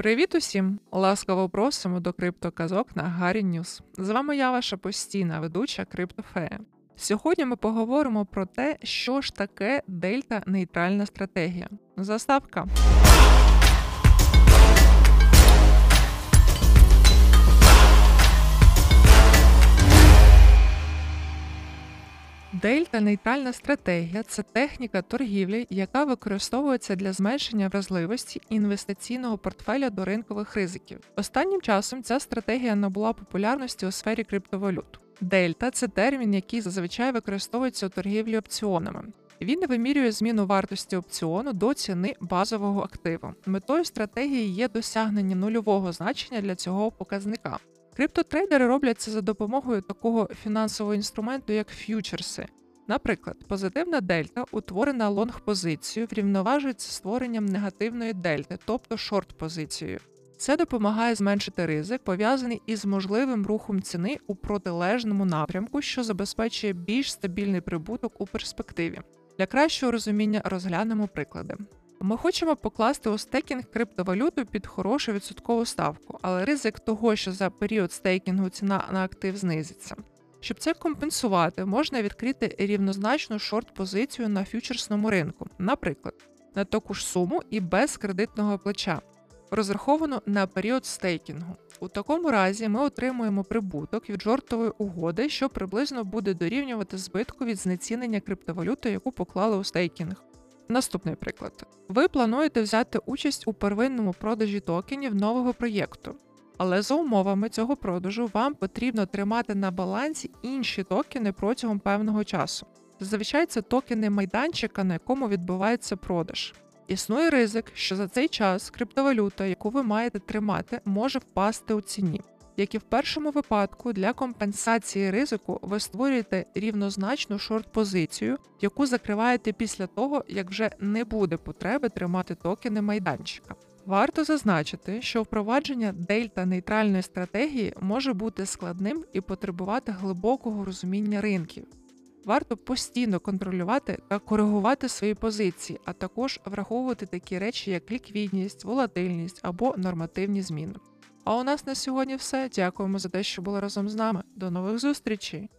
Привіт усім! Ласкаво просимо до криптоказок на Гарі Ньюс. З вами я, ваша постійна ведуча Криптофея. Сьогодні ми поговоримо про те, що ж таке дельта нейтральна стратегія. Заставка. Дельта нейтральна стратегія це техніка торгівлі, яка використовується для зменшення вразливості інвестиційного портфеля до ринкових ризиків. Останнім часом ця стратегія набула популярності у сфері криптовалют. Дельта це термін, який зазвичай використовується у торгівлі опціонами. Він вимірює зміну вартості опціону до ціни базового активу. Метою стратегії є досягнення нульового значення для цього показника. Криптотрейдери роблять це за допомогою такого фінансового інструменту, як ф'ючерси. Наприклад, позитивна дельта, утворена лонг-позицією, врівноважується створенням негативної дельти, тобто шорт-позицією. Це допомагає зменшити ризик, пов'язаний із можливим рухом ціни у протилежному напрямку, що забезпечує більш стабільний прибуток у перспективі. Для кращого розуміння розглянемо приклади. Ми хочемо покласти у стейкінг криптовалюту під хорошу відсоткову ставку, але ризик того, що за період стейкінгу ціна на актив знизиться. Щоб це компенсувати, можна відкрити рівнозначну шорт-позицію на фьючерсному ринку, наприклад, на таку ж суму і без кредитного плеча, розраховану на період стейкінгу. У такому разі ми отримуємо прибуток від жортової угоди, що приблизно буде дорівнювати збитку від знецінення криптовалюти, яку поклали у стейкінг. Наступний приклад: ви плануєте взяти участь у первинному продажі токенів нового проєкту, але за умовами цього продажу вам потрібно тримати на балансі інші токени протягом певного часу. Зазвичай це токени майданчика, на якому відбувається продаж. Існує ризик, що за цей час криптовалюта, яку ви маєте тримати, може впасти у ціні. Як і в першому випадку, для компенсації ризику ви створюєте рівнозначну шорт-позицію, яку закриваєте після того, як вже не буде потреби тримати токени майданчика. Варто зазначити, що впровадження дельта нейтральної стратегії може бути складним і потребувати глибокого розуміння ринків. Варто постійно контролювати та коригувати свої позиції, а також враховувати такі речі, як ліквідність, волатильність або нормативні зміни. А у нас на сьогодні все. Дякуємо за те, що були разом з нами. До нових зустрічей!